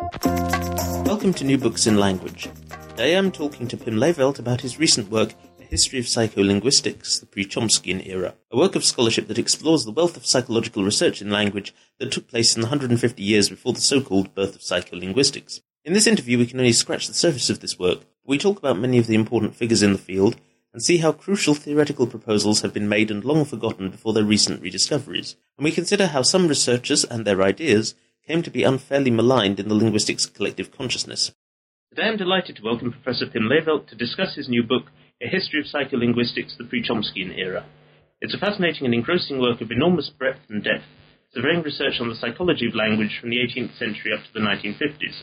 Welcome to New Books in Language. Today I'm talking to Pim Levelt about his recent work, A History of Psycholinguistics, the Pre-Chomskyan Era, a work of scholarship that explores the wealth of psychological research in language that took place in the 150 years before the so-called birth of psycholinguistics. In this interview we can only scratch the surface of this work, we talk about many of the important figures in the field and see how crucial theoretical proposals have been made and long forgotten before their recent rediscoveries. And we consider how some researchers and their ideas came to be unfairly maligned in the linguistics collective consciousness. Today I'm delighted to welcome Professor Pim Levelt to discuss his new book, A History of Psycholinguistics, the Pre-Chomskyan Era. It's a fascinating and engrossing work of enormous breadth and depth, surveying research on the psychology of language from the 18th century up to the 1950s.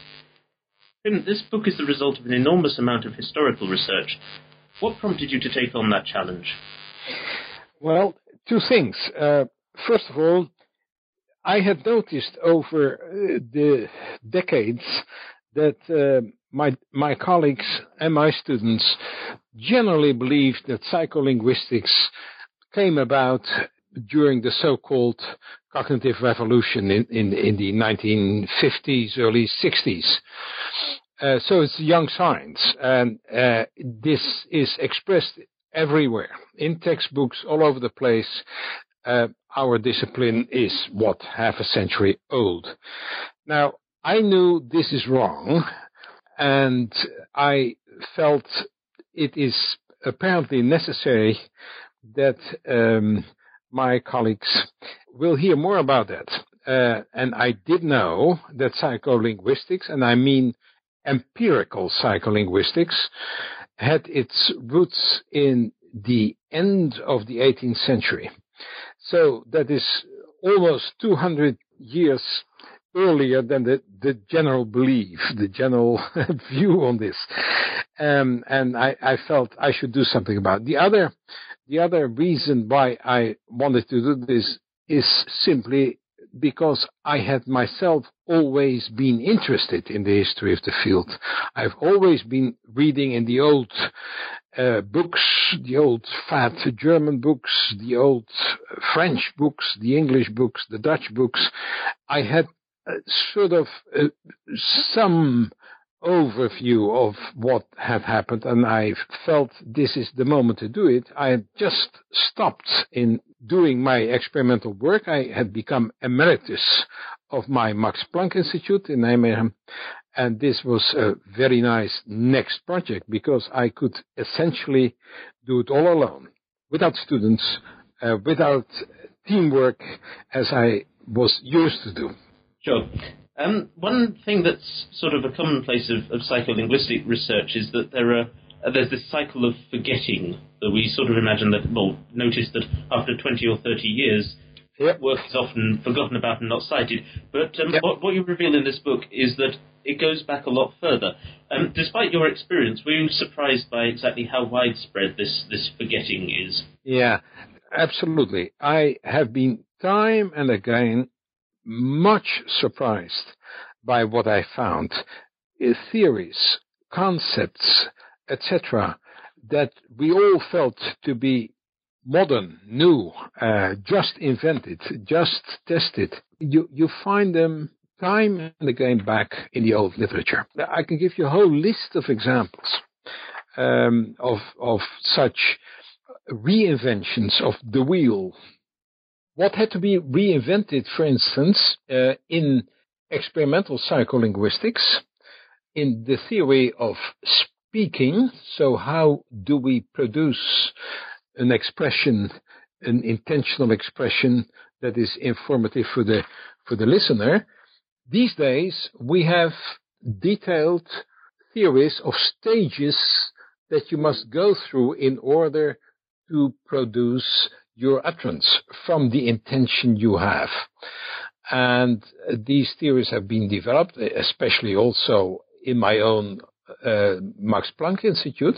Pim, this book is the result of an enormous amount of historical research. What prompted you to take on that challenge? Well, two things. Uh, first of all, I had noticed over uh, the decades that uh, my my colleagues and my students generally believed that psycholinguistics came about during the so-called cognitive revolution in, in, in the 1950s, early 60s. Uh, so it's young science, and uh, this is expressed everywhere in textbooks all over the place. Uh, our discipline is what half a century old. Now, I knew this is wrong, and I felt it is apparently necessary that um, my colleagues will hear more about that. Uh, and I did know that psycholinguistics, and I mean empirical psycholinguistics, had its roots in the end of the 18th century. So that is almost 200 years earlier than the, the general belief, the general view on this. Um, and I, I, felt I should do something about it. The other, the other reason why I wanted to do this is simply because I had myself always been interested in the history of the field. I've always been reading in the old uh, books, the old fat German books, the old French books, the English books, the Dutch books. I had uh, sort of uh, some overview of what had happened, and I felt this is the moment to do it. I had just stopped in doing my experimental work. I had become emeritus of my Max Planck Institute in Nijmegen, and this was a very nice next project because I could essentially do it all alone, without students, uh, without teamwork, as I was used to do. Sure. Um, one thing that's sort of a commonplace of, of psycholinguistic research is that there are uh, there's this cycle of forgetting that we sort of imagine that well notice that after 20 or 30 years yep. work is often forgotten about and not cited. But um, yep. what, what, you reveal in this book is that it goes back a lot further. Um, despite your experience, were you surprised by exactly how widespread this this forgetting is? Yeah, absolutely. I have been time and again much surprised by what I found. Uh, theories, concepts, etc., that we all felt to be modern, new, uh, just invented, just tested. You, you find them time and again back in the old literature. I can give you a whole list of examples um, of, of such reinventions of the wheel what had to be reinvented, for instance, uh, in experimental psycholinguistics, in the theory of speaking. So, how do we produce an expression, an intentional expression that is informative for the for the listener? These days, we have detailed theories of stages that you must go through in order to produce your utterance from the intention you have. And these theories have been developed, especially also in my own uh, Max Planck Institute,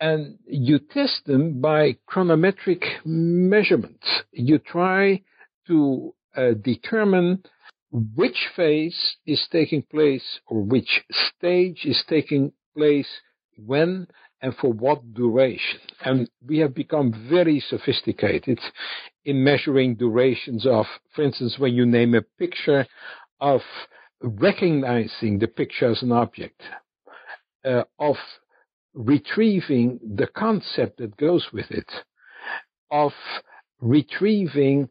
and you test them by chronometric measurements. You try to uh, determine which phase is taking place or which stage is taking place when and for what duration. And we have become very sophisticated in measuring durations of, for instance, when you name a picture, of recognizing the picture as an object, uh, of retrieving the concept that goes with it, of retrieving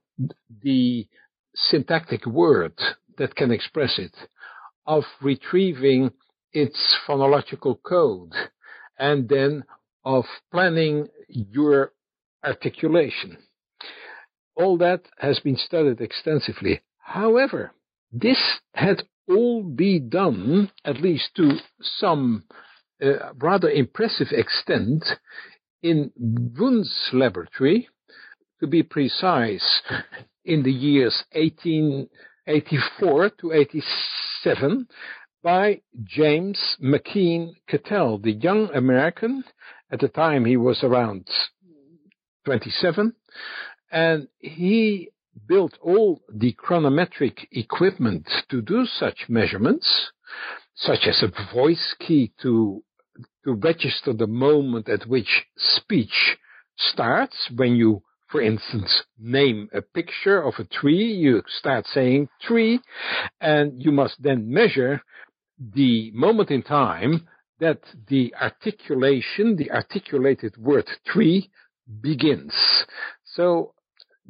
the syntactic word that can express it, of retrieving its phonological code, and then of planning your articulation. All that has been studied extensively. However, this had all be done, at least to some uh, rather impressive extent, in Wundt's laboratory, to be precise, in the years 1884 to 87, by James McKeen Cattell, the young American. At the time, he was around 27, and he built all the chronometric equipment to do such measurements, such as a voice key to to register the moment at which speech starts. When you, for instance, name a picture of a tree, you start saying tree, and you must then measure the moment in time that the articulation, the articulated word tree, begins. So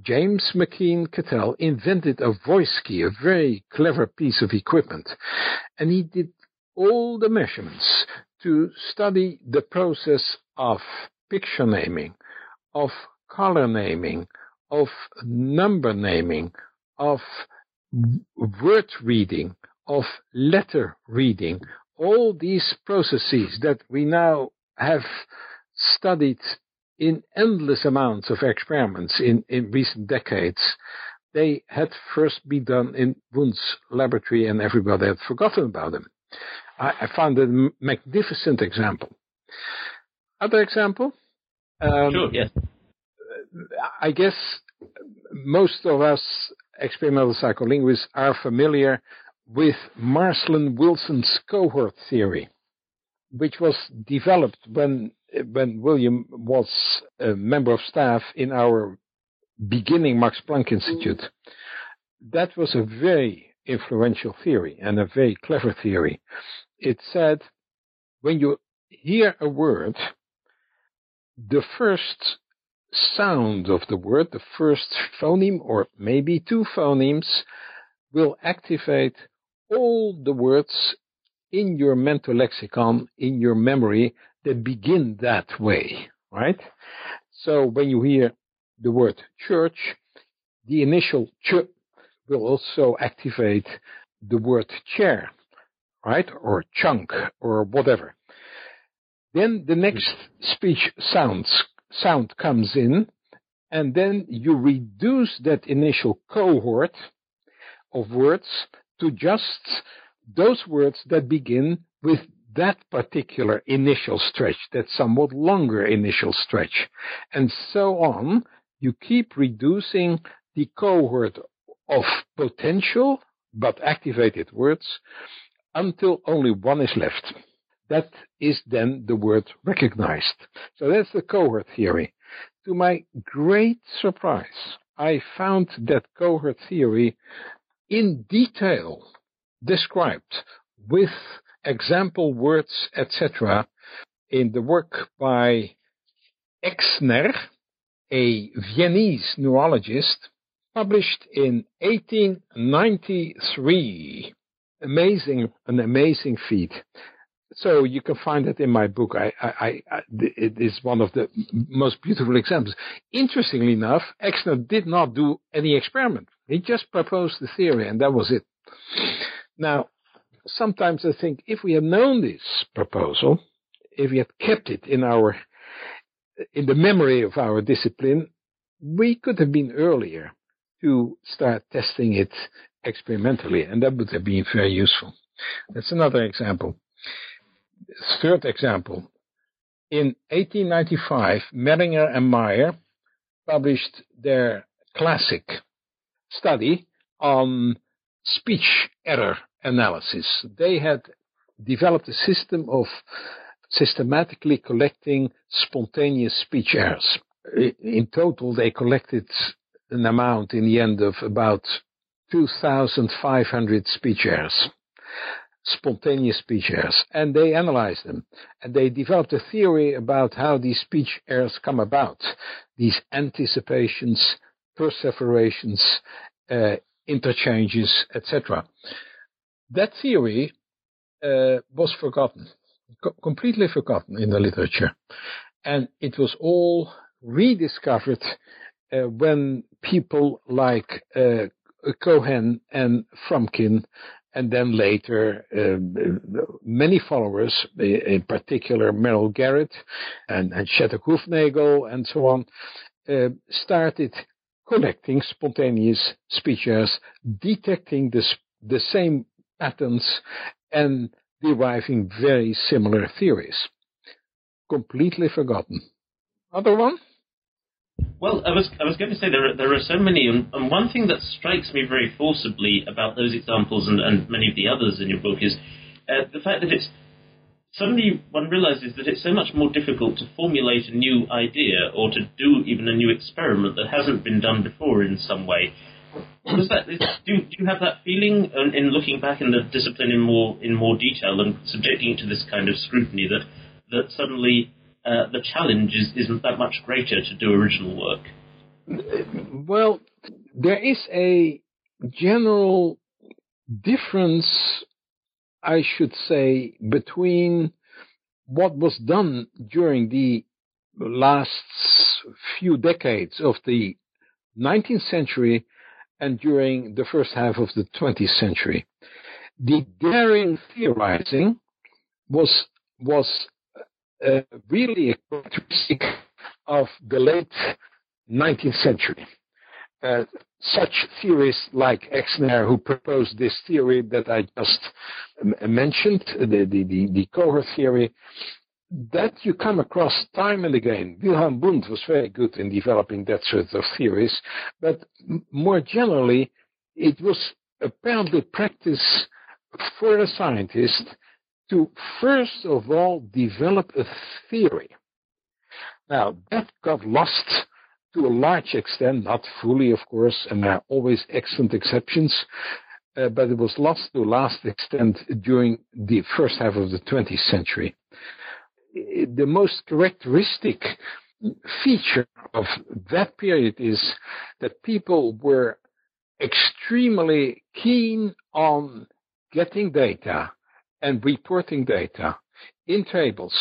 James McKeen Cattell invented a voice key, a very clever piece of equipment. And he did all the measurements to study the process of picture naming, of color naming, of number naming, of word reading, of letter reading, all these processes that we now have studied in endless amounts of experiments in, in recent decades, they had first been done in Wundt's laboratory and everybody had forgotten about them. I, I found a magnificent example. Other example? Um, sure, yes. I guess most of us experimental psycholinguists are familiar with Marslen-Wilson's cohort theory, which was developed when when William was a member of staff in our beginning Max Planck Institute. That was a very influential theory and a very clever theory. It said when you hear a word, the first sound of the word, the first phoneme, or maybe two phonemes, will activate all the words in your mental lexicon, in your memory, that begin that way, right? So when you hear the word church, the initial ch will also activate the word chair, right? Or chunk, or whatever. Then the next speech sounds, sound comes in, and then you reduce that initial cohort of words to just those words that begin with that particular initial stretch, that somewhat longer initial stretch. And so on, you keep reducing the cohort of potential but activated words until only one is left. That is then the word recognized. So that's the cohort theory. To my great surprise, I found that cohort theory in detail described with example words, etc., in the work by Exner, a Viennese neurologist, published in 1893. Amazing, an amazing feat. So you can find it in my book. I, I, I, it is one of the most beautiful examples. Interestingly enough, Exner did not do any experiment. He just proposed the theory, and that was it. Now, sometimes I think if we had known this proposal, if we had kept it in our in the memory of our discipline, we could have been earlier to start testing it experimentally, and that would have been very useful. That's another example. third example. In 1895, Meringer and Mayer published their classic study on speech error analysis. They had developed a system of systematically collecting spontaneous speech errors. In total, they collected an amount in the end of about 2,500 speech errors, spontaneous speech errors, and they analyzed them. And they developed a theory about how these speech errors come about, these anticipations, perseverations, uh, interchanges, etc. That theory uh, was forgotten, co- completely forgotten in the literature. And it was all rediscovered uh, when people like uh, Cohen and Fromkin, and then later uh, many followers, in particular Merrill Garrett and, and Shattuck-Hufnagel and so on, uh, started collecting spontaneous speeches, detecting the, the same patterns and deriving very similar theories. Completely forgotten. Other one? Well, I was I was going to say there are, there are so many, and, and one thing that strikes me very forcibly about those examples and, and many of the others in your book is uh, the fact that it's suddenly one realizes that it's so much more difficult to formulate a new idea or to do even a new experiment that hasn't been done before in some way. Does that do, do you have that feeling in, in looking back in the discipline in more in more detail and subjecting it to this kind of scrutiny that that suddenly uh, the challenge is, isn't that much greater to do original work? Well, there is a general difference I should say, between what was done during the last few decades of the 19th century and during the first half of the 20th century. The daring theorizing was was uh, really a characteristic of the late 19th century. Uh, such theorists like Exner, who proposed this theory that I just mentioned, the, the, the, the theory, that you come across time and again. Wilhelm Wundt was very good in developing that sort of theories, but more generally, it was apparently practice for a scientist to first of all develop a theory. Now, that got lost to a large extent, not fully, of course, and there are always excellent exceptions, uh, but it was lost to a large extent during the first half of the 20th century. The most characteristic feature of that period is that people were extremely keen on getting data and reporting data in tables,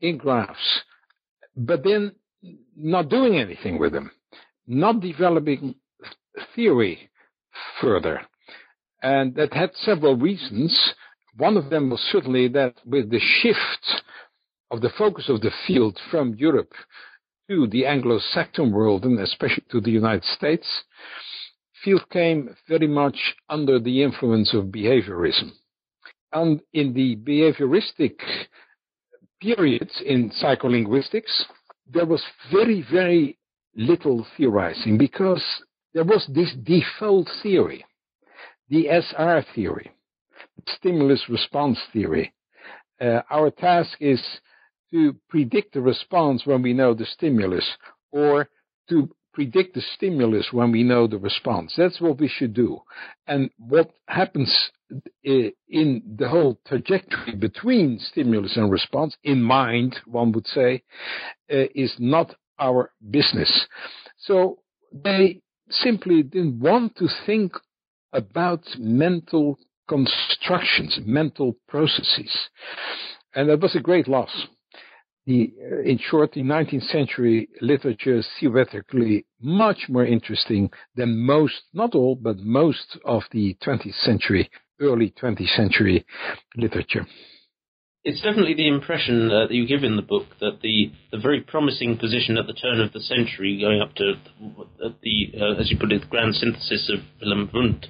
in graphs, but then not doing anything with them, not developing theory further. And that had several reasons. One of them was certainly that with the shift of the focus of the field from Europe to the Anglo-Saxon world and especially to the United States, field came very much under the influence of behaviorism. And in the behavioristic periods in psycholinguistics, there was very, very little theorizing because there was this default theory, the SR theory, stimulus response theory. Uh, our task is to predict the response when we know the stimulus or to predict the stimulus when we know the response. That's what we should do. And what happens in the whole trajectory between stimulus and response, in mind, one would say, uh, is not our business. So they simply didn't want to think about mental constructions, mental processes. And that was a great loss. The, uh, in short, the 19th century literature is theoretically much more interesting than most, not all, but most of the 20th century early 20th century literature. It's definitely the impression uh, that you give in the book that the, the very promising position at the turn of the century, going up to the, uh, as you put it, grand synthesis of Wilhelm Wundt,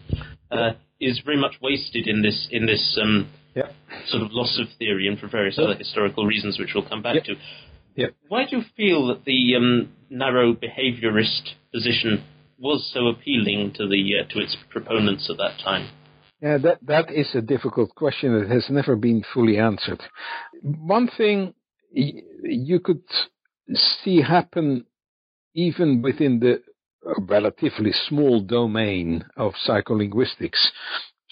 uh, is very much wasted in this in this um, yeah. sort of loss of theory and for various other historical reasons, which we'll come back yeah. to. Yeah. Why do you feel that the um, narrow behaviourist position was so appealing to the uh, to its proponents at that time? Yeah, that that is a difficult question that has never been fully answered. One thing you could see happen even within the relatively small domain of psycholinguistics,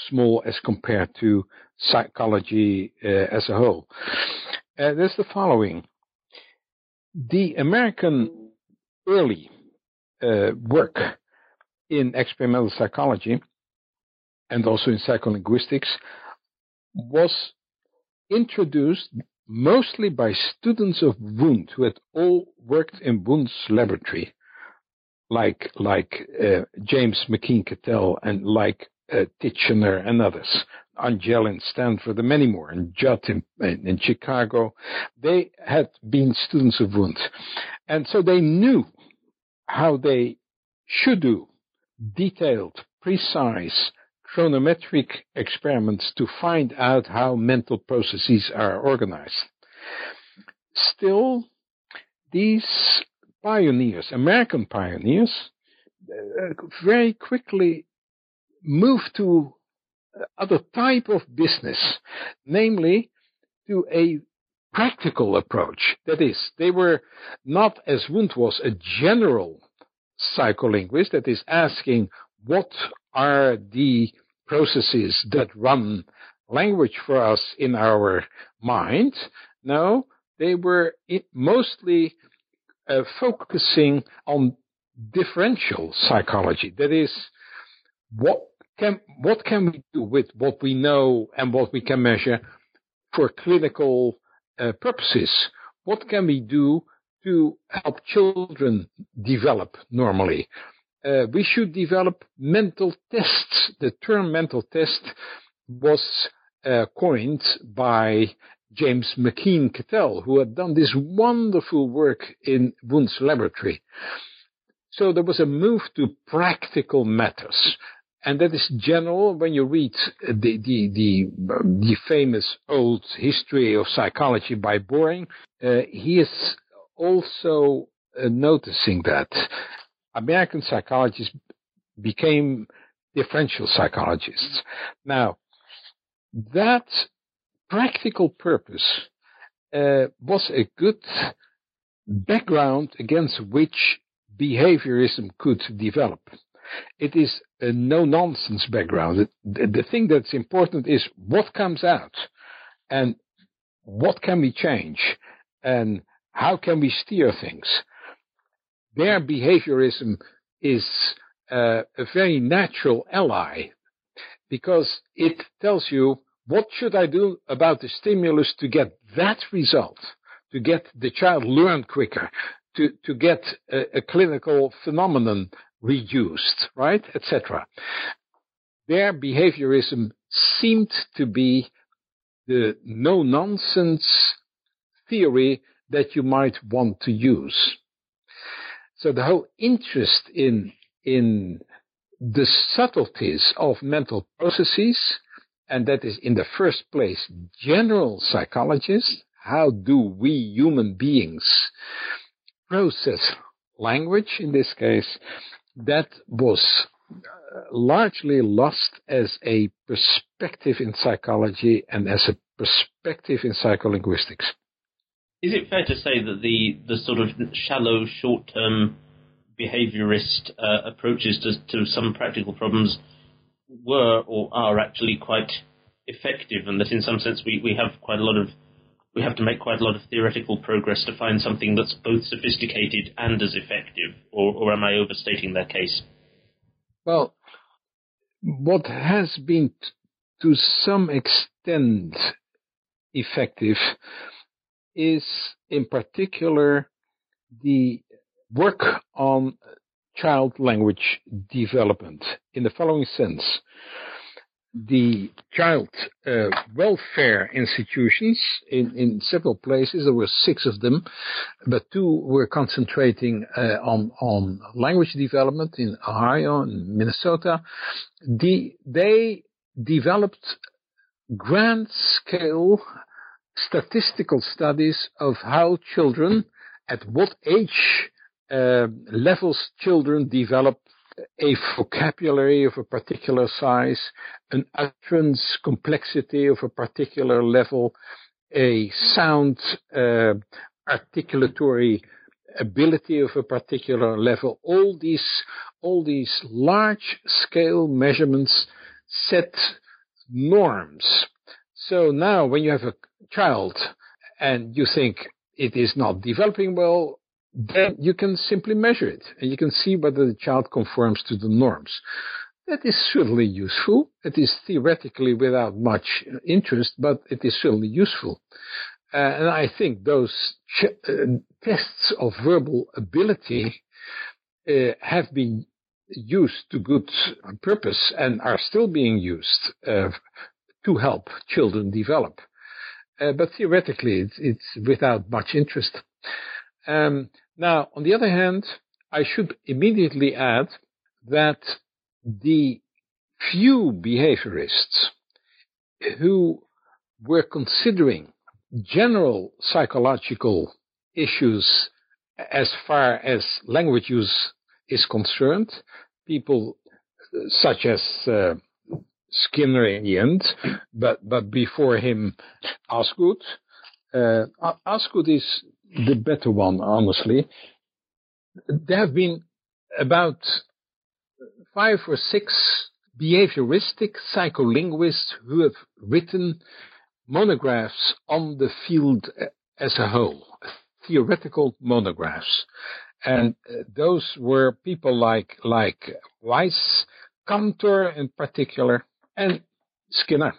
small as compared to psychology uh, as a whole. Uh, there's the following. The American early uh, work in experimental psychology and also in psycholinguistics was introduced mostly by students of Wundt who had all worked in Wundt's laboratory, like like uh, James McKeen Cattell and like uh, Titchener and others, Angell in Stanford and many more, and Judd in, in Chicago. They had been students of Wundt, and so they knew how they should do detailed, precise chronometric experiments to find out how mental processes are organized. Still, these pioneers, American pioneers, uh, very quickly moved to other type of business, namely to a practical approach. That is, they were not, as Wundt was, a general psycholinguist that is asking what are the processes that run language for us in our mind. No, they were mostly uh, focusing on differential psychology. That is, what can what can we do with what we know and what we can measure for clinical uh, purposes? What can we do to help children develop normally? Uh, we should develop mental tests. The term mental test was uh, coined by James McKeen Cattell, who had done this wonderful work in Wundt's laboratory. So there was a move to practical matters. And that is general when you read the, the, the, the famous old history of psychology by Boring. Uh, he is also uh, noticing that American psychologists became differential psychologists. Now, that practical purpose uh, was a good background against which behaviorism could develop. It is a no nonsense background. The, the thing that's important is what comes out and what can we change and how can we steer things. Their behaviorism is uh, a very natural ally because it tells you what should I do about the stimulus to get that result, to get the child learn quicker, to, to get a, a clinical phenomenon reduced, right, etc. Their behaviorism seemed to be the no nonsense theory that you might want to use. So the whole interest in, in the subtleties of mental processes, and that is in the first place general psychologists, how do we human beings process language in this case, that was uh, largely lost as a perspective in psychology and as a perspective in psycholinguistics. Is it fair to say that the, the sort of shallow, short term behaviorist uh, approaches to, to some practical problems were or are actually quite effective, and that in some sense we, we have quite a lot of we have to make quite a lot of theoretical progress to find something that's both sophisticated and as effective, or, or am I overstating their case? Well, what has been t- to some extent effective is in particular the work on child language development in the following sense the child uh, welfare institutions in, in several places. There were six of them, but two were concentrating uh, on on language development in Ohio and Minnesota. The, they developed grand scale statistical studies of how children, at what age uh, levels children develop a vocabulary of a particular size, an utterance complexity of a particular level, a sound uh, articulatory ability of a particular level. All these, all these large scale measurements set norms. So now when you have a child and you think it is not developing well, then you can simply measure it and you can see whether the child conforms to the norms. That is certainly useful. It is theoretically without much interest, but it is certainly useful. Uh, and I think those ch- uh, tests of verbal ability uh, have been used to good purpose and are still being used uh, to help children develop. Uh, but theoretically, it's, it's, without much interest. Um, now, on the other hand, I should immediately add that the few behaviorists who were considering general psychological issues as far as language use is concerned, people such as uh, Skinner in the end, but but before him, Osgood. Uh, Osgood is the better one, honestly. There have been about five or six behavioristic psycholinguists who have written monographs on the field as a whole, theoretical monographs. And uh, those were people like, like Weiss, Kantor in particular, and Skinner.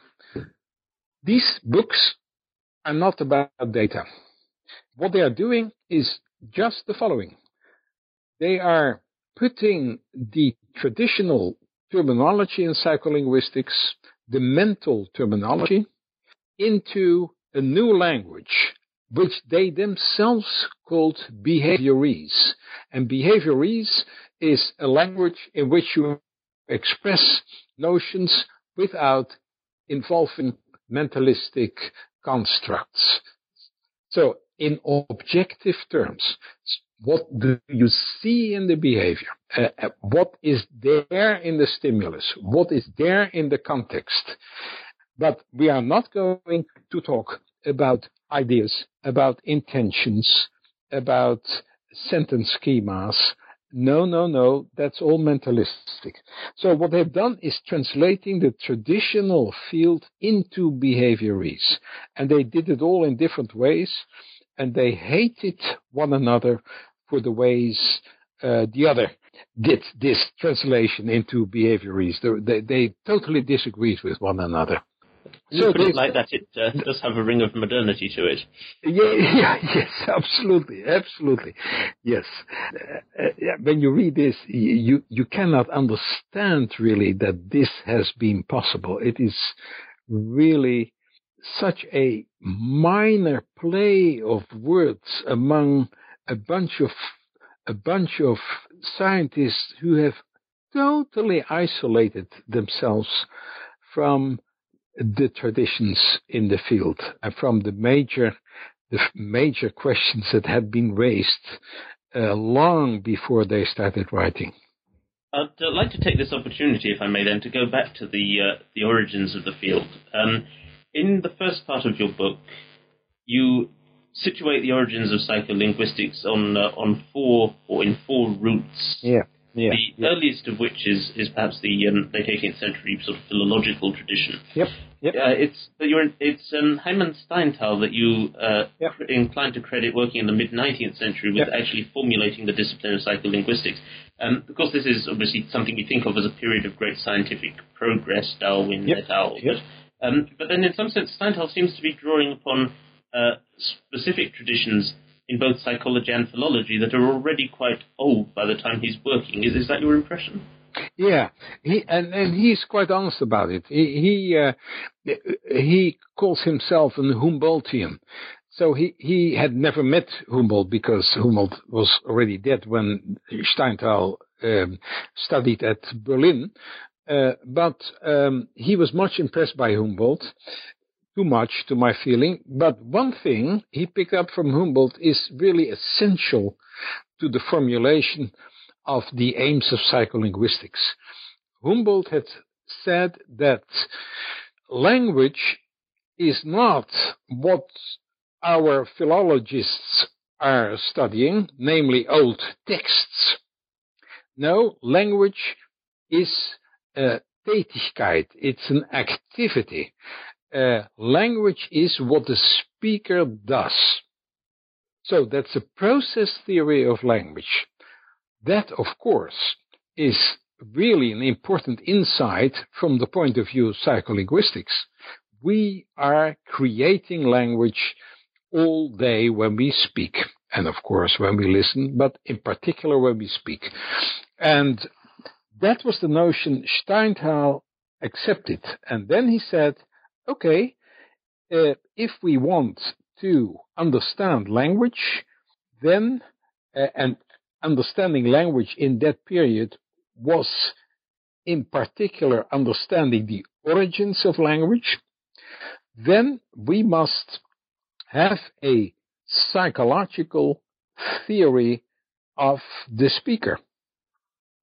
These books are not about data. What they are doing is just the following. They are putting the traditional terminology in psycholinguistics, the mental terminology, into a new language, which they themselves called behaviorese. And behaviorese is a language in which you express notions without involving mentalistic constructs. So, in objective terms, what do you see in the behavior? Uh, uh, what is there in the stimulus? What is there in the context? But we are not going to talk about ideas, about intentions, about sentence schemas. No, no, no, that's all mentalistic. So what they've done is translating the traditional field into behaviorese. And they did it all in different ways, and they hated one another for the ways uh, the other did this translation into behaviorese. They, they totally disagreed with one another. So put it like that, it uh, does have a ring of modernity to it. Yeah, yeah yes, absolutely, absolutely, yes. Uh, uh, when you read this, you you cannot understand really that this has been possible. It is really such a minor play of words among a bunch of a bunch of scientists who have totally isolated themselves from the traditions in the field and from the major the major questions that had been raised uh, long before they started writing. I'd uh, like to take this opportunity, if I may, then, to go back to the uh, the origins of the field. Um, in the first part of your book, you situate the origins of psycholinguistics on uh, on four or in four roots. Yeah. Yeah, the yeah. earliest of which is, is perhaps the um, late 18th century sort of philological tradition. Yep. Yep. Uh, it's you're, it's um, Heymann Steinthal that you uh, yep. inclined to credit working in the mid 19th century with yep. actually formulating the discipline of psycholinguistics. Um, of course, this is obviously something you think of as a period of great scientific progress, Darwin yep. et al. Yep. But, um, but then, in some sense, Steinthal seems to be drawing upon uh, specific traditions in both psychology and philology that are already quite old by the time he's working. Is, is that your impression? Yeah, he and, and he's quite honest about it. He he, uh, he calls himself an Humboldtian. So he, he had never met Humboldt because Humboldt was already dead when Steinthal um, studied at Berlin. uh, but um, he was much impressed by Humboldt, too much to my feeling. But one thing he picked up from Humboldt is really essential to the formulation of the aims of psycholinguistics. Humboldt had said that language is not what our philologists are studying, namely old texts. No, language is a Tätigkeit, it's an activity. Uh, language is what the speaker does. So that's a process theory of language. That, of course, is really an important insight from the point of view of psycholinguistics. We are creating language all day when we speak, and of course when we listen, but in particular when we speak. And that was the notion Steinthal accepted. And then he said, okay, uh, if we want to understand language, then, uh, and understanding language in that period was in particular understanding the origins of language, then we must have a psychological theory of the speaker.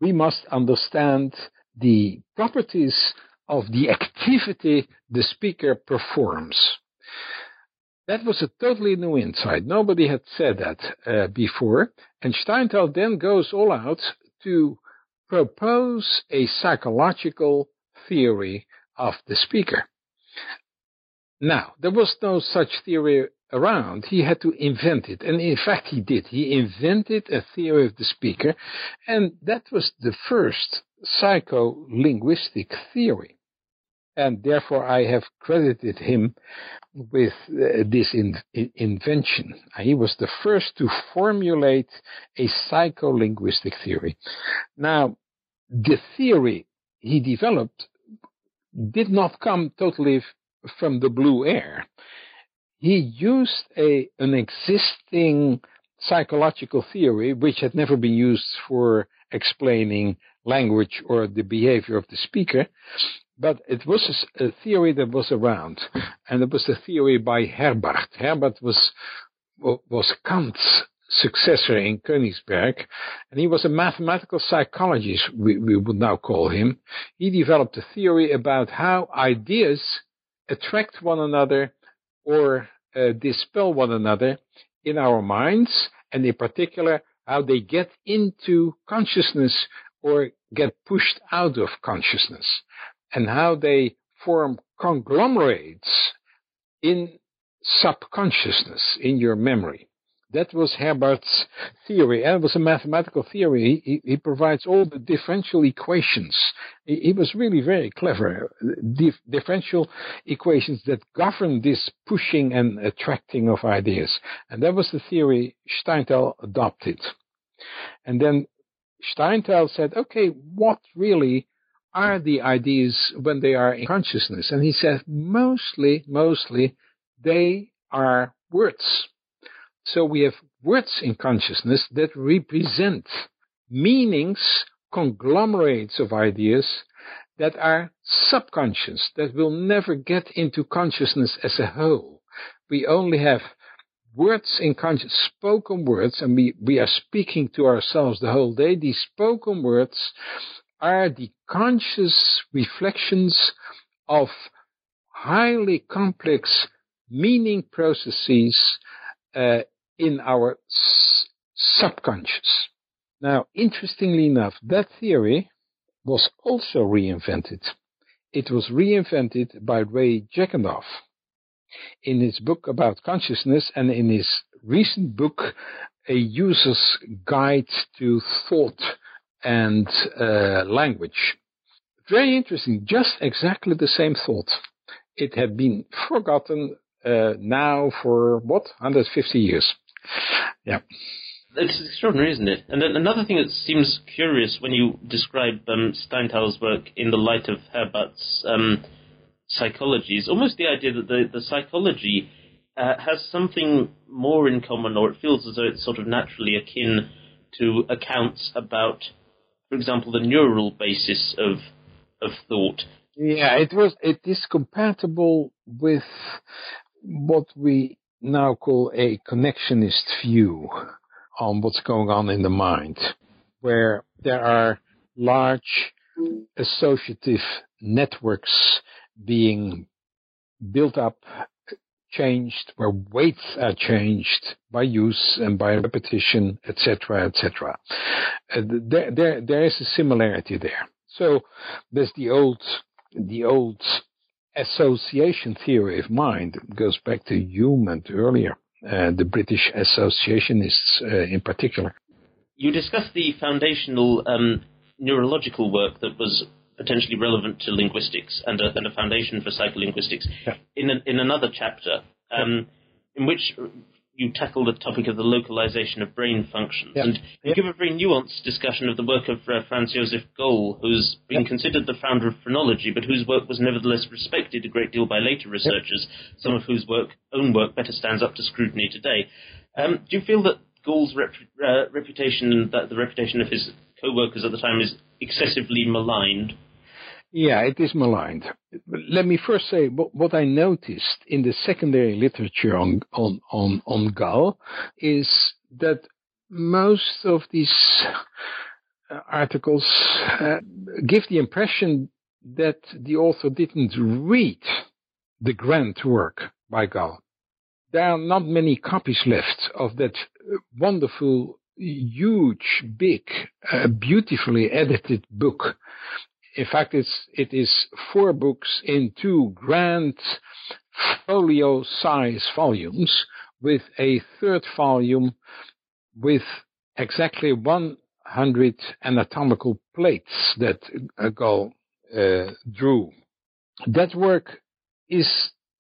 We must understand the properties of the activity the speaker performs. That was a totally new insight. Nobody had said that uh, before. And Steinthal then goes all out to propose a psychological theory of the speaker. Now, there was no such theory around. He had to invent it. And in fact, he did. He invented a theory of the speaker. And that was the first psycholinguistic theory. And therefore, I have credited him with uh, this in, in, invention. He was the first to formulate a psycholinguistic theory. Now, the theory he developed did not come totally from the blue air. He used a, an existing psychological theory which had never been used for explaining language or the behavior of the speaker, but it was a, theory that was around, and it was a theory by Herbart. Herbart was was Kant's successor in Königsberg, and he was a mathematical psychologist, we, we would now call him. He developed a theory about how ideas attract one another or uh, dispel one another in our minds, and in particular, how they get into consciousness or get pushed out of consciousness, and how they form conglomerates in subconsciousness, in your memory. That was Herbart's theory, and it was a mathematical theory. He, he provides all the differential equations. He, he was really very clever. Dif- differential equations that govern this pushing and attracting of ideas. And that was the theory Steinthal adopted. And then Steinthal said, okay, what really are the ideas when they are in consciousness? And he said, mostly, mostly, they are words so we have words in consciousness that represent meanings, conglomerates of ideas that are subconscious, that will never get into consciousness as a whole. We only have words in conscious, spoken words, and we, we are speaking to ourselves the whole day. These spoken words are the conscious reflections of highly complex meaning processes uh, in our subconscious. Now, interestingly enough, that theory was also reinvented. It was reinvented by Ray Jackendoff in his book about consciousness and in his recent book, A User's Guide to Thought and uh, Language. Very interesting, just exactly the same thought. It had been forgotten uh, now for what, 150 years. Yeah. It's extraordinary, isn't it? And then another thing that seems curious when you describe um, work in the light of Herbart's um, psychology is almost the idea that the, the psychology uh, has something more in common, or it feels as though it's sort of naturally akin to accounts about, for example, the neural basis of of thought. Yeah, it was. It is compatible with what we now call a connectionist view on what's going on in the mind, where there are large associative networks being built up, changed, where weights are changed by use and by repetition, etc., etc. Uh, there, there, there is a similarity there. So there's the old, the old association theory of mind. It goes back to Hume and earlier, uh, the British associationists uh, in particular. You discussed the foundational um, neurological work that was potentially relevant to linguistics and a, and a foundation for psycholinguistics yeah. in, in another chapter, um, yeah. in which you tackle the topic of the localization of brain functions. Yeah. And you give a very nuanced discussion of the work of uh, Franz Josef Gall, who's been considered the founder of phrenology, but whose work was nevertheless respected a great deal by later researchers, some of whose work, own work better stands up to scrutiny today. Um, do you feel that Gall's rep, uh, reputation, that the reputation of his co-workers at the time is excessively maligned? Yeah, it is maligned. Let me first say what, what I noticed in the secondary literature on, on, on, on Gall is that most of these uh, articles uh, give the impression that the author didn't read the grand work by Gall. There are not many copies left of that wonderful, huge, big, uh, beautifully edited book in fact, it's, it is four books in two grand folio size volumes with a third volume with exactly 100 anatomical plates that Gall uh, drew. That work is,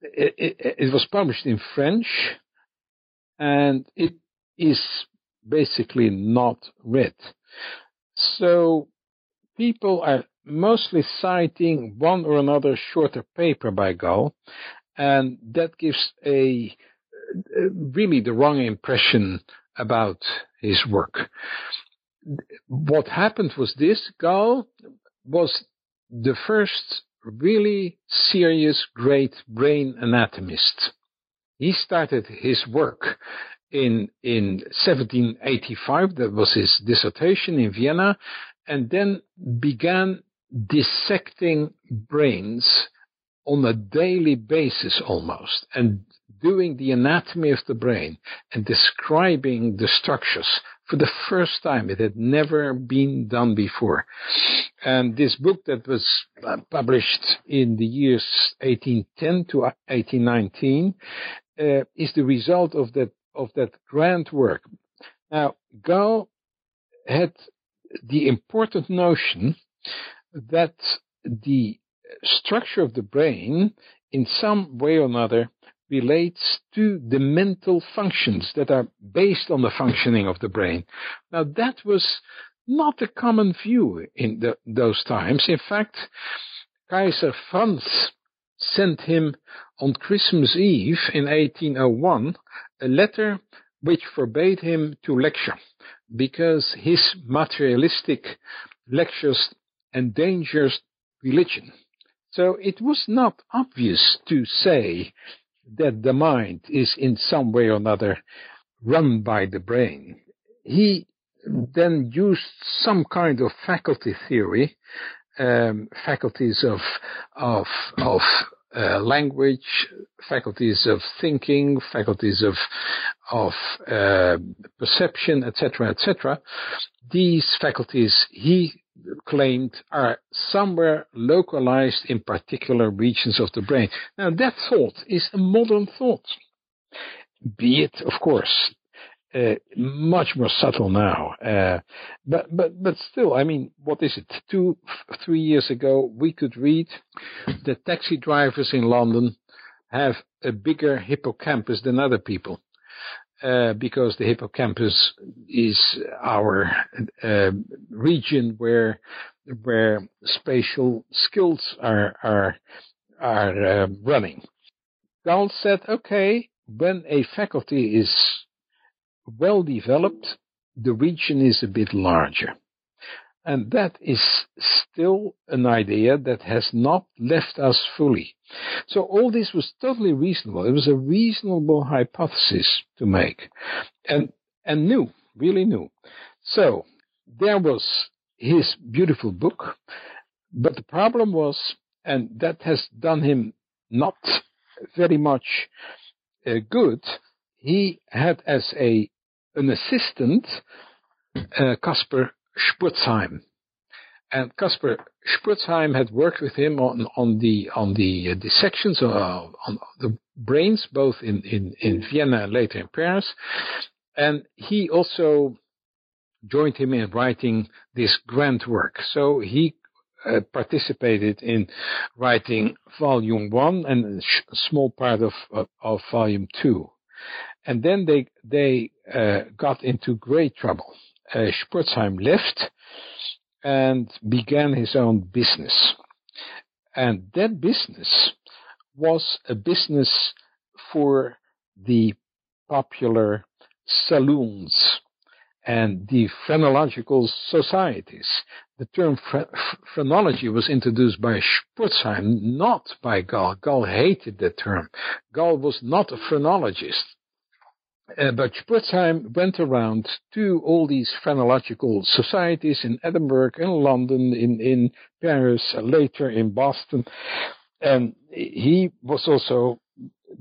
it, it, it was published in French and it is basically not read. So people are mostly citing one or another shorter paper by Gall, and that gives a really the wrong impression about his work. What happened was this: Gall was the first really serious, great brain anatomist. He started his work in in 1785. That was his dissertation in Vienna, and then began dissecting brains on a daily basis almost and doing the anatomy of the brain and describing the structures for the first time. It had never been done before. And this book that was uh, published in the years 1810 to 1819 uh, is the result of that, of that grand work. Now, Gall had the important notion that the structure of the brain in some way or another relates to the mental functions that are based on the functioning of the brain. Now that was not a common view in the, those times. In fact, Kaiser Franz sent him on Christmas Eve in 1801 a letter which forbade him to lecture because his materialistic lectures endangers religion. So it was not obvious to say that the mind is in some way or another run by the brain. He then used some kind of faculty theory, um, faculties of of of uh, language, faculties of thinking, faculties of of uh, perception, etc., etc. These faculties he claimed are somewhere localized in particular regions of the brain. Now that thought is a modern thought, be it, of course, uh, much more subtle now. Uh, but but but still, I mean, what is it? Two, three years ago, we could read that taxi drivers in London have a bigger hippocampus than other people. Uh, because the hippocampus is our uh, region where where spatial skills are are are uh, running. Gall said, okay, when a faculty is well developed, the region is a bit larger. And that is still an idea that has not left us fully. So all this was totally reasonable. It was a reasonable hypothesis to make and, and new, really new. So there was his beautiful book, but the problem was, and that has done him not very much uh, good, he had as a an assistant uh, Caspar Spurzheim. And Casper Spurzheim had worked with him on, on the on the uh, dissections uh, on the brains, both in, in, in Vienna and later in Paris. And he also joined him in writing this grand work. So he uh, participated in writing volume one and a small part of, of, of volume two. And then they, they uh, got into great trouble. Uh, Spurzheim left and began his own business. And that business was a business for the popular saloons and the phrenological societies. The term phrenology was introduced by Spurzheim, not by Gall. Gall hated the term. Gall was not a phrenologist. Uh, but Spurzheim went around to all these phrenological societies in Edinburgh, in London, in, in Paris, uh, later in Boston. And he was also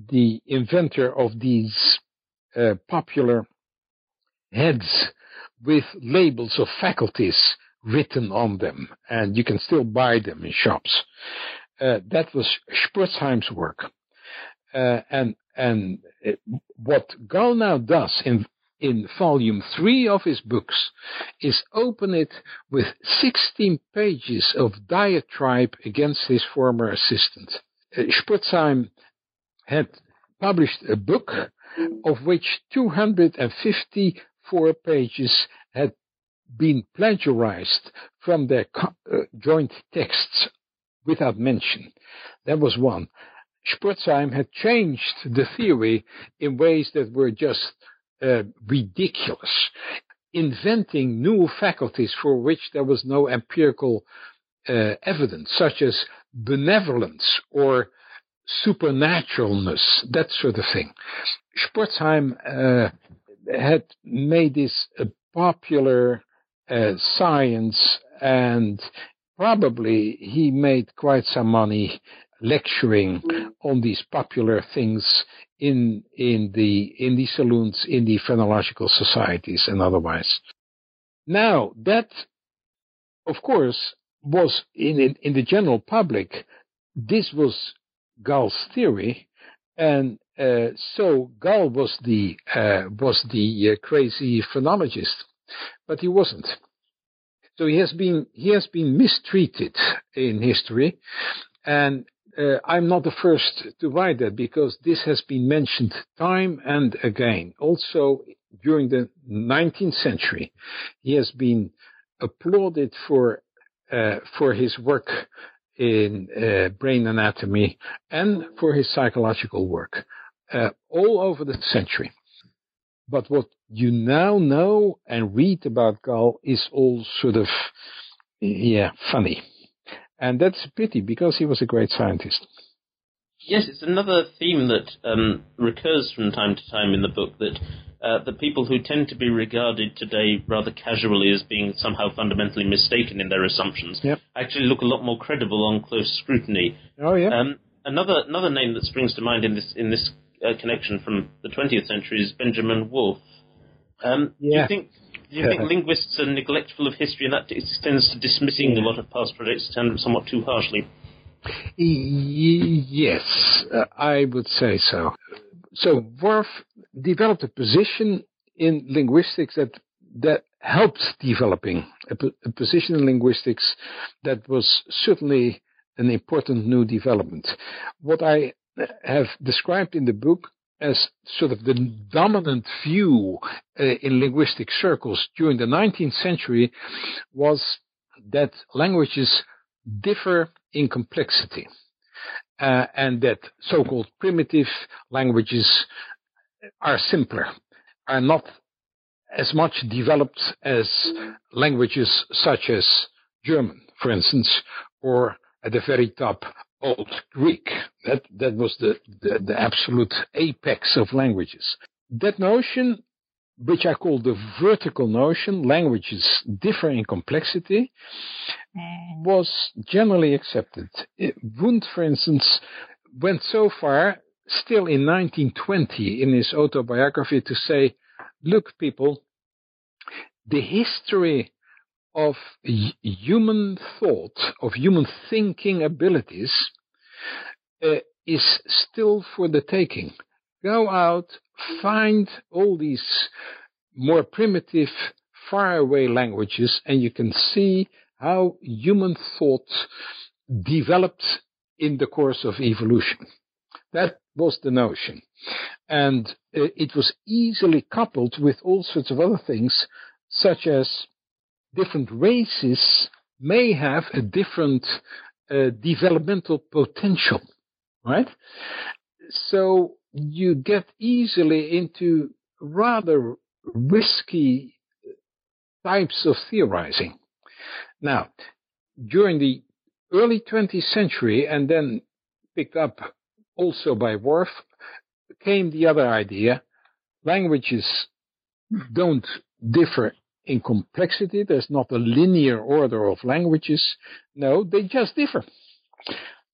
the inventor of these uh, popular heads with labels of faculties written on them, and you can still buy them in shops. Uh, that was Spurzheim's work. Uh, and and it, what Gall now does in in volume three of his books is open it with 16 pages of diatribe against his former assistant. Uh, had published a book of which 254 pages had been plagiarized from their co- uh, joint texts without mention. That was one. Spurzheim had changed the theory in ways that were just uh, ridiculous, inventing new faculties for which there was no empirical uh, evidence, such as benevolence or supernaturalness, that sort of thing. Spurzheim uh, had made this a popular uh, science and probably he made quite some money lecturing on these popular things in in the in the saloons in the phrenological societies and otherwise now that of course was in in, in the general public this was Gall's theory and uh, so Gall was the uh, was the uh, crazy phrenologist, but he wasn't. So he has been he has been mistreated in history, and uh, I'm not the first to write that because this has been mentioned time and again. Also during the 19th century, he has been applauded for uh, for his work in uh, brain anatomy and for his psychological work uh, all over the century. But what you now know and read about Gall is all sort of, yeah, funny. And that's a pity because he was a great scientist. Yes, it's another theme that um, recurs from time to time in the book that uh, the people who tend to be regarded today rather casually as being somehow fundamentally mistaken in their assumptions yep. actually look a lot more credible on close scrutiny. Oh yeah. Um, another another name that springs to mind in this in this uh, connection from the 20th century is Benjamin Whorf. Um, yeah. Do you think do you think linguists are neglectful of history and that extends to dismissing a lot of past projects somewhat too harshly? Yes, uh, I would say so. So Whorf developed a position in linguistics that that helped developing a, a position in linguistics that was certainly an important new development. What I have described in the book as sort of the dominant view uh, in linguistic circles during the 19th century was that languages differ in complexity uh, and that so-called primitive languages are simpler, are not as much developed as languages such as German, for instance, or at the very top, Old Greek. That, that was the, the, the absolute apex of languages. That notion, which I call the vertical notion, languages differ in complexity, was generally accepted. Eh, Wundt, for instance, went so far, still in 1920, in his autobiography, to say, look, people, the history of human thought, of human thinking abilities, uh, is still for the taking. Go out, find all these more primitive, faraway languages, and you can see how human thought developed in the course of evolution. That was the notion. And uh, it was easily coupled with all sorts of other things, such as different races may have a different uh, developmental potential, right? So you get easily into rather risky types of theorizing. Now, during the early 20th century and then picked up also by Whorf came the other idea. Languages don't differ in complexity. There's not a linear order of languages. No, they just differ.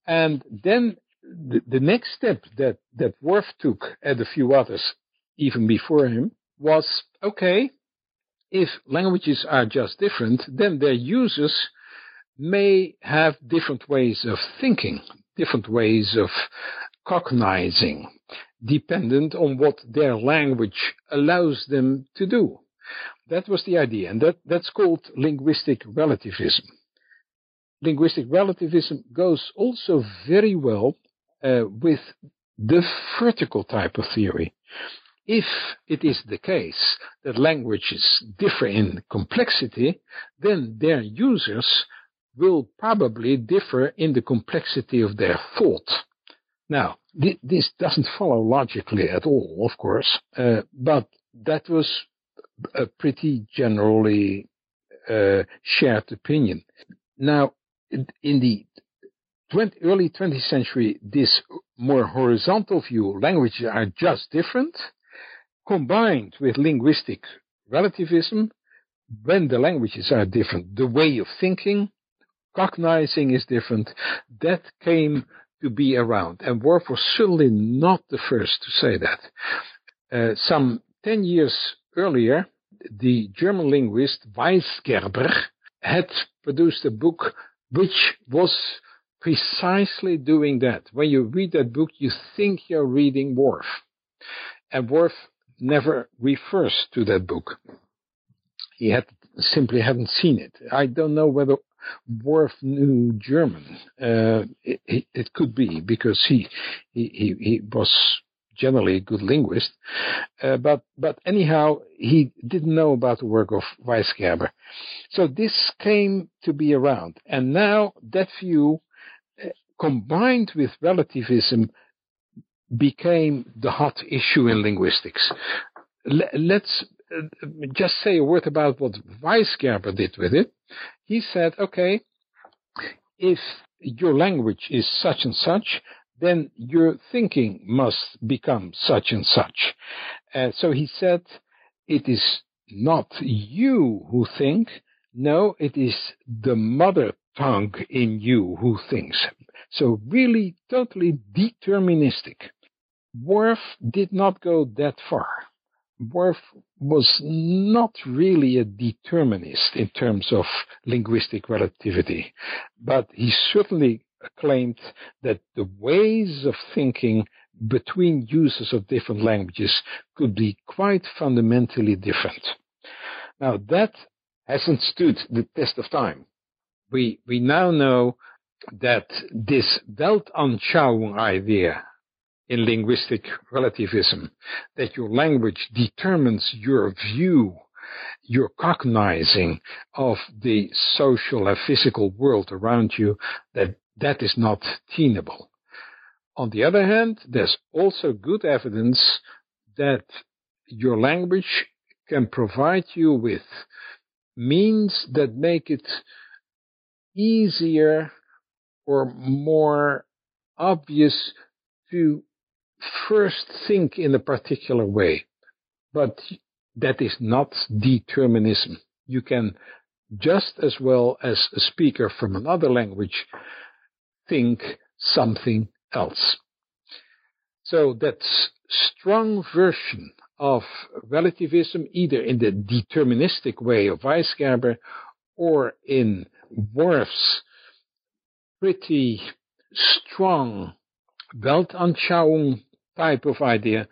And then the, the next step that, that Whorf took and a few others even before him was, okay, if languages are just different, then their users may have different ways of thinking, different ways of cognizing, dependent on what their language allows them to do. That was the idea, and that, that's called linguistic relativism. Linguistic relativism goes also very well uh, with the vertical type of theory. If it is the case that languages differ in complexity, then their users will probably differ in the complexity of their thought. Now, th- this doesn't follow logically at all, of course, uh, but that was a pretty generally uh, shared opinion. Now, in the 20, early 20th century, this more horizontal view, languages are just different, combined with linguistic relativism, when the languages are different, the way of thinking, cognizing is different, that came to be around. And Whorf was certainly not the first to say that. Uh, some 10 years earlier, the German linguist Weisgerber had produced a book which was precisely doing that. When you read that book, you think you're reading Whorf. And Whorf never refers to that book. He had simply hadn't seen it. I don't know whether Whorf knew German. Uh, it, it, could be because he, he, he, he was generally a good linguist. Uh, but, but anyhow, he didn't know about the work of Weisgerber. So this came to be around. And now that view, uh, combined with relativism, became the hot issue in linguistics. L- let's uh, just say a word about what Weisgerber did with it. He said, okay, if your language is such and such, then your thinking must become such and such. Uh, so he said, it is not you who think, no, it is the mother tongue in you who thinks. So really totally deterministic. Whorf did not go that far. Whorf was not really a determinist in terms of linguistic relativity, but he certainly claimed that the ways of thinking between users of different languages could be quite fundamentally different. Now that hasn't stood the test of time. We, we now know that this Weltanschauung idea in linguistic relativism, that your language determines your view, your cognizing of the social and physical world around you, that that is not tenable. On the other hand, there's also good evidence that your language can provide you with means that make it easier or more obvious to first think in a particular way. But that is not determinism. You can just as well as a speaker from another language think something else. So that strong version of relativism, either in the deterministic way of Weisgerber or in Whorf's pretty strong Weltanschauung type of idea,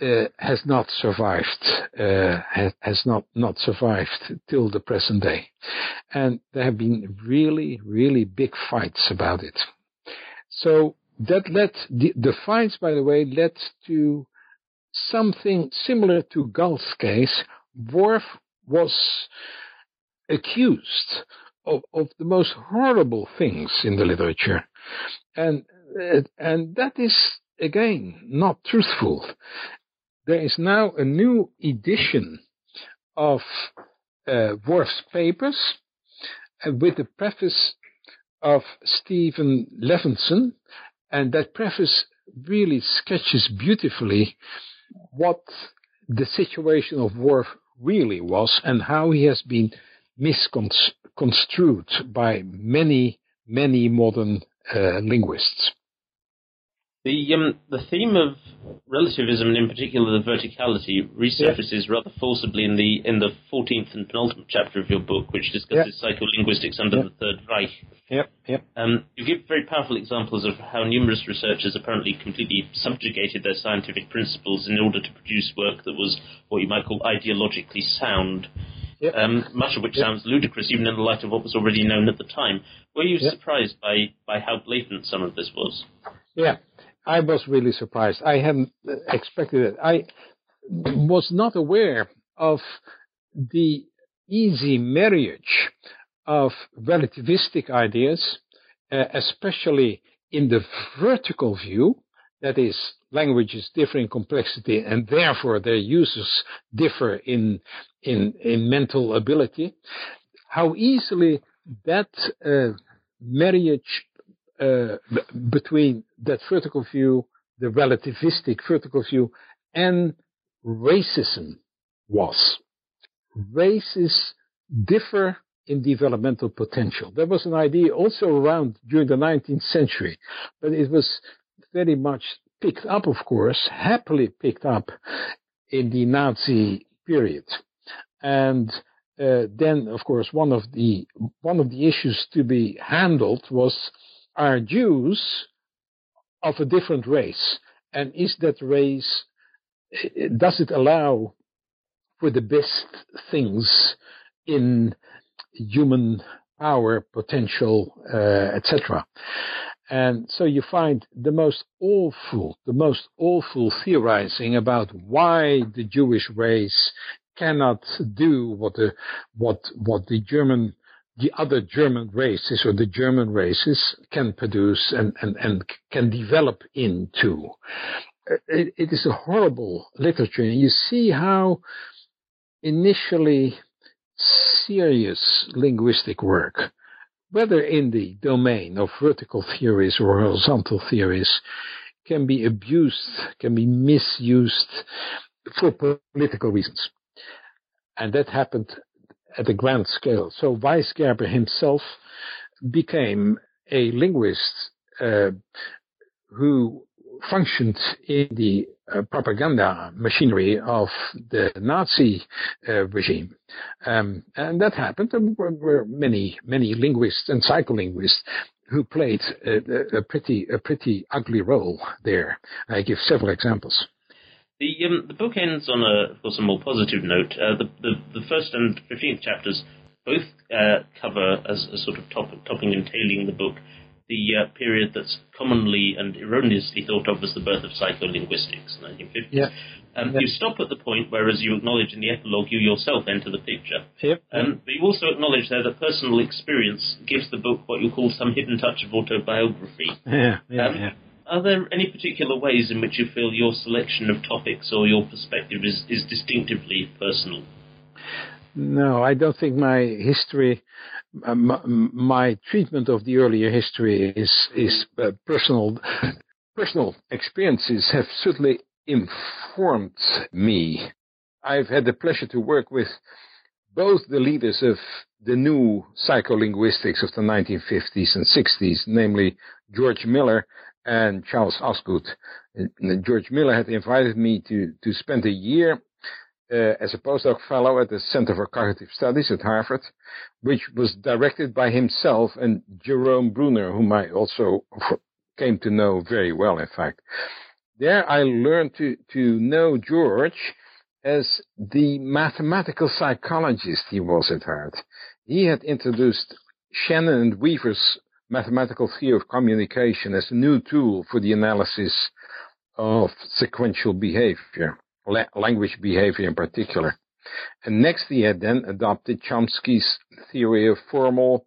uh, has not survived, uh, has, not, not survived till the present day. And there have been really, really big fights about it. So that led, the, the fights, by the way, led to something similar to Gall's case. Whorf was accused of, of the most horrible things in the literature. And, uh, and that is, again, not truthful there is now a new edition of uh, Whorf's papers uh, with the preface of Stephen Levinson, and that preface really sketches beautifully what the situation of Worf really was and how he has been misconstrued by many, many modern uh, linguists. The um, the theme of relativism, and in particular the verticality, resurfaces yeah. rather forcibly in the in the fourteenth and penultimate chapter of your book, which discusses yeah. psycholinguistics under yeah. the Third Reich. Yep, yep. Um, you give very powerful examples of how numerous researchers apparently completely subjugated their scientific principles in order to produce work that was what you might call ideologically sound. Yep. Um, much of which yep. sounds ludicrous, even in the light of what was already known at the time. Were you yep. surprised by, by how blatant some of this was? Yeah, I was really surprised. I hadn't expected it. I was not aware of the easy marriage of relativistic ideas, uh, especially in the vertical view, that is, languages differ in complexity and therefore their uses differ in, in, in mental ability, how easily that uh, marriage uh, between that vertical view, the relativistic vertical view, and racism was. Races differ in developmental potential. There was an idea also around during the 19th century, but it was very much picked up, of course, happily picked up in the Nazi period. And uh, then, of course, one of the one of the issues to be handled was are Jews of a different race? And is that race, does it allow for the best things in human power, potential, uh, etc.? And so you find the most awful, the most awful theorizing about why the Jewish race cannot do what the what what the German the other German races or the German races can produce and, and, and can develop into. Uh, it, it is a horrible literature. And you see how initially serious linguistic work, whether in the domain of vertical theories or horizontal theories, can be abused, can be misused for political reasons. And that happened at a grand scale. So Weisgerber himself became a linguist uh, who functioned in the uh, propaganda machinery of the Nazi uh, regime. Um, and that happened. There were, were, many, many linguists and psycholinguists who played a, a, pretty, a pretty ugly role there. I give several examples. The um, the book ends on a, of course, a more positive note. Uh, the, the, the first and fifteenth chapters both uh, cover as a sort of top, topping and tailing the book the uh, period that's commonly and erroneously thought of as the birth of psycholinguistics, 1950s. Yeah. Um, yeah. You stop at the point where, as you acknowledge in the epilogue, you yourself enter the picture. Yep. Um, but you also acknowledge there that personal experience gives the book what you call some hidden touch of autobiography. Yeah, yeah, um, yeah. Are there any particular ways in which you feel your selection of topics or your perspective is, is distinctively personal? No, I don't think my history, uh, my, my, treatment of the earlier history is is uh, personal. Personal experiences have certainly informed me. I've had the pleasure to work with both the leaders of the new psycholinguistics of the 1950s and 60s, namely George Miller and Charles Osgood. And George Miller had invited me to, to spend a year uh, as a postdoc fellow at the Center for Cognitive Studies at Harvard, which was directed by himself and Jerome Bruner, whom I also came to know very well, in fact. There I learned to, to know George as the mathematical psychologist he was at heart. He had introduced Shannon and Weaver's mathematical theory of communication as a new tool for the analysis of sequential behavior, la- language behavior in particular. And next he had then adopted Chomsky's theory of formal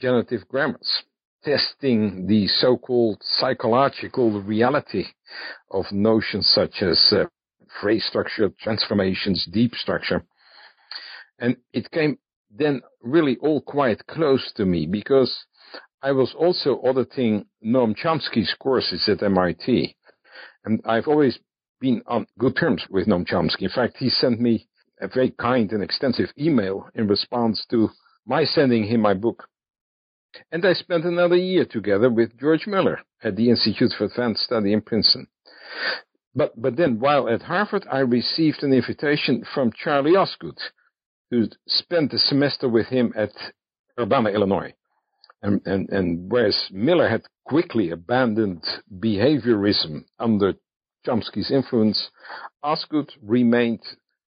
generative grammars, testing the so-called psychological reality of notions such as uh, phrase structure, transformations, deep structure. And it came then really all quite close to me because I was also auditing Noam Chomsky's courses at MIT. And I've always been on good terms with Noam Chomsky. In fact, he sent me a very kind and extensive email in response to my sending him my book. And I spent another year together with George Miller at the Institute for Advanced Study in Princeton. But, but then while at Harvard, I received an invitation from Charlie Osgood, who spent the semester with him at Urbana, Illinois. And, and, and whereas Miller had quickly abandoned behaviorism under Chomsky's influence, Osgood remained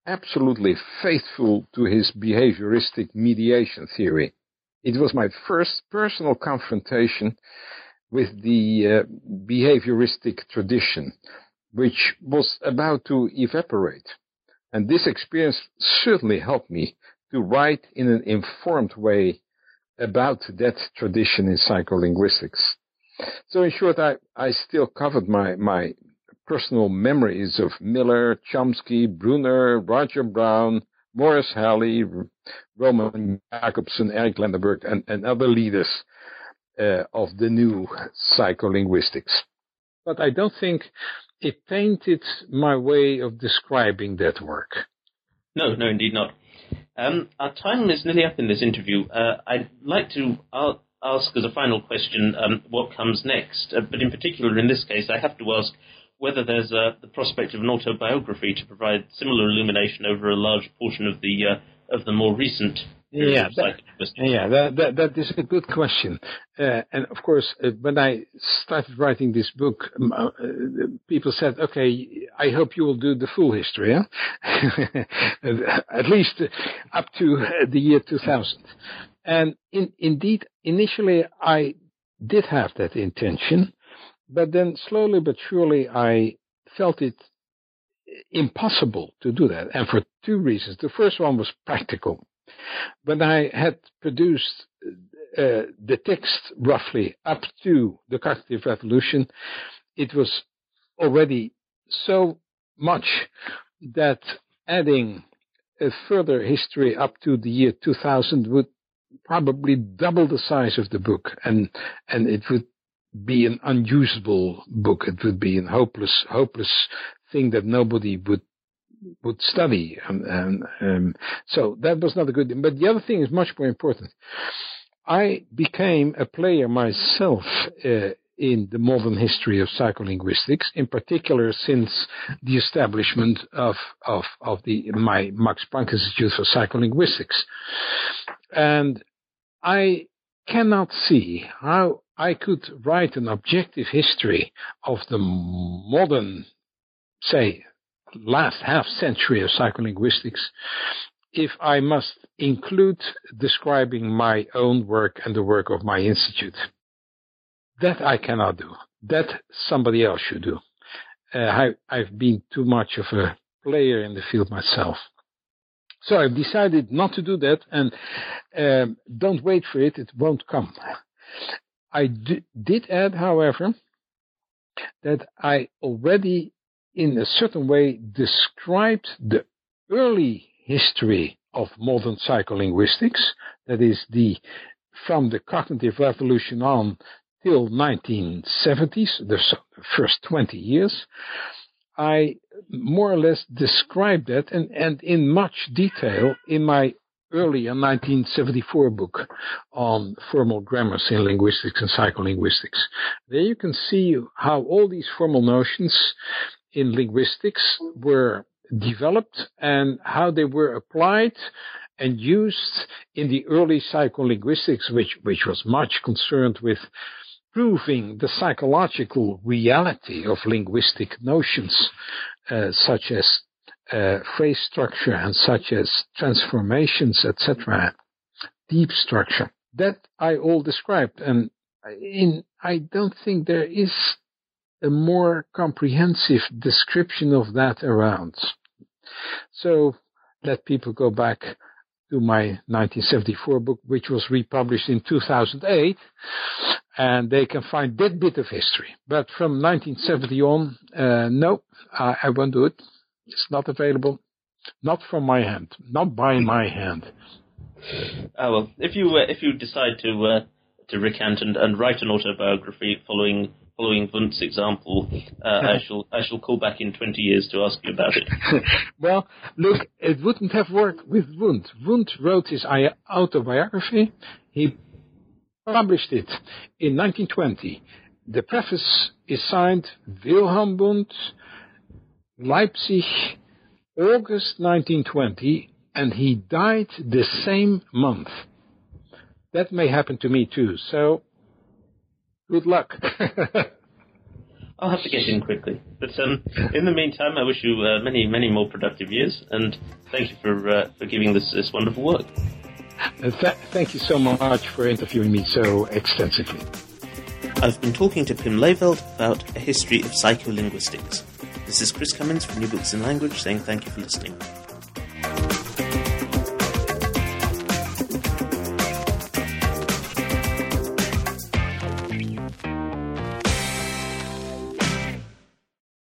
absolutely faithful to his behavioristic mediation theory. It was my first personal confrontation with the uh, behavioristic tradition, which was about to evaporate. And this experience certainly helped me to write in an informed way about that tradition in psycholinguistics. So in short, I, I still covered my, my personal memories of Miller, Chomsky, Bruner, Roger Brown, Morris Halle, Roman Jakobson, Eric Lenneberg, and, and other leaders uh, of the new psycholinguistics. But I don't think it tainted my way of describing that work. No, no, indeed not. Um, our time is nearly up in this interview. Uh, I'd like to ask as a final question um, what comes next, uh, but in particular in this case, I have to ask whether there's uh, the prospect of an autobiography to provide similar illumination over a large portion of the uh, of the more recent yeah, that, yeah, that, that, that is a good question. Uh, and of course, uh, when I started writing this book, um, uh, people said, "Okay, I hope you will do the full history, huh? at least up to the year 2000." And in, indeed, initially, I did have that intention, but then slowly but surely, I felt it impossible to do that, and for two reasons. The first one was practical when I had produced uh, the text roughly up to the cognitive revolution, it was already so much that adding a further history up to the year 2000 would probably double the size of the book and and it would be an unusable book. It would be a hopeless hopeless thing that nobody would would study. And, and um, so that was not a good thing. But the other thing is much more important. I became a player myself uh, in the modern history of psycholinguistics, in particular since the establishment of, of, of the, my Max Planck Institute for Psycholinguistics. And I cannot see how I could write an objective history of the modern, say, last half century of psycholinguistics if I must include describing my own work and the work of my institute. That I cannot do. That somebody else should do. Uh, I, have been too much of a player in the field myself. So I've decided not to do that and um, don't wait for it, it won't come. I d- did add, however, that I already, in a certain way, described the early history of modern psycholinguistics, that is the from the cognitive revolution on till 1970s, the first 20 years, I more or less described that and, and in much detail in my earlier 1974 book on formal grammars in linguistics and psycholinguistics. There you can see how all these formal notions in linguistics were developed and how they were applied and used in the early psycholinguistics, which, which was much concerned with proving the psychological reality of linguistic notions, uh, such as uh, phrase structure and such as transformations, etc., deep structure. That I all described, and in I don't think there is a more comprehensive description of that around. So let people go back to my 1974 book, which was republished in 2008, and they can find that bit of history. But from 1970 on, uh, no, I, I won't do it. It's not available. Not from my hand. Not by my hand. Oh well, if you uh, if you decide to uh, to recant and, and write an autobiography following following Wundt's example, uh, I shall I shall call back in twenty years to ask you about it. well, look, it wouldn't have worked with Wundt. Wundt wrote his autobiography. He published it in 1920. The preface is signed Wilhelm Wundt, Leipzig, August 1920, and he died the same month. That may happen to me too, so good luck. I'll have to get in quickly. But um, in the meantime, I wish you uh, many, many more productive years, and thank you for uh, for giving this this wonderful work. Uh, th- thank you so much for interviewing me so extensively. I've been talking to Pim Levelt about a history of psycholinguistics. This is Chris Cummins from New Books in Language saying thank you for listening.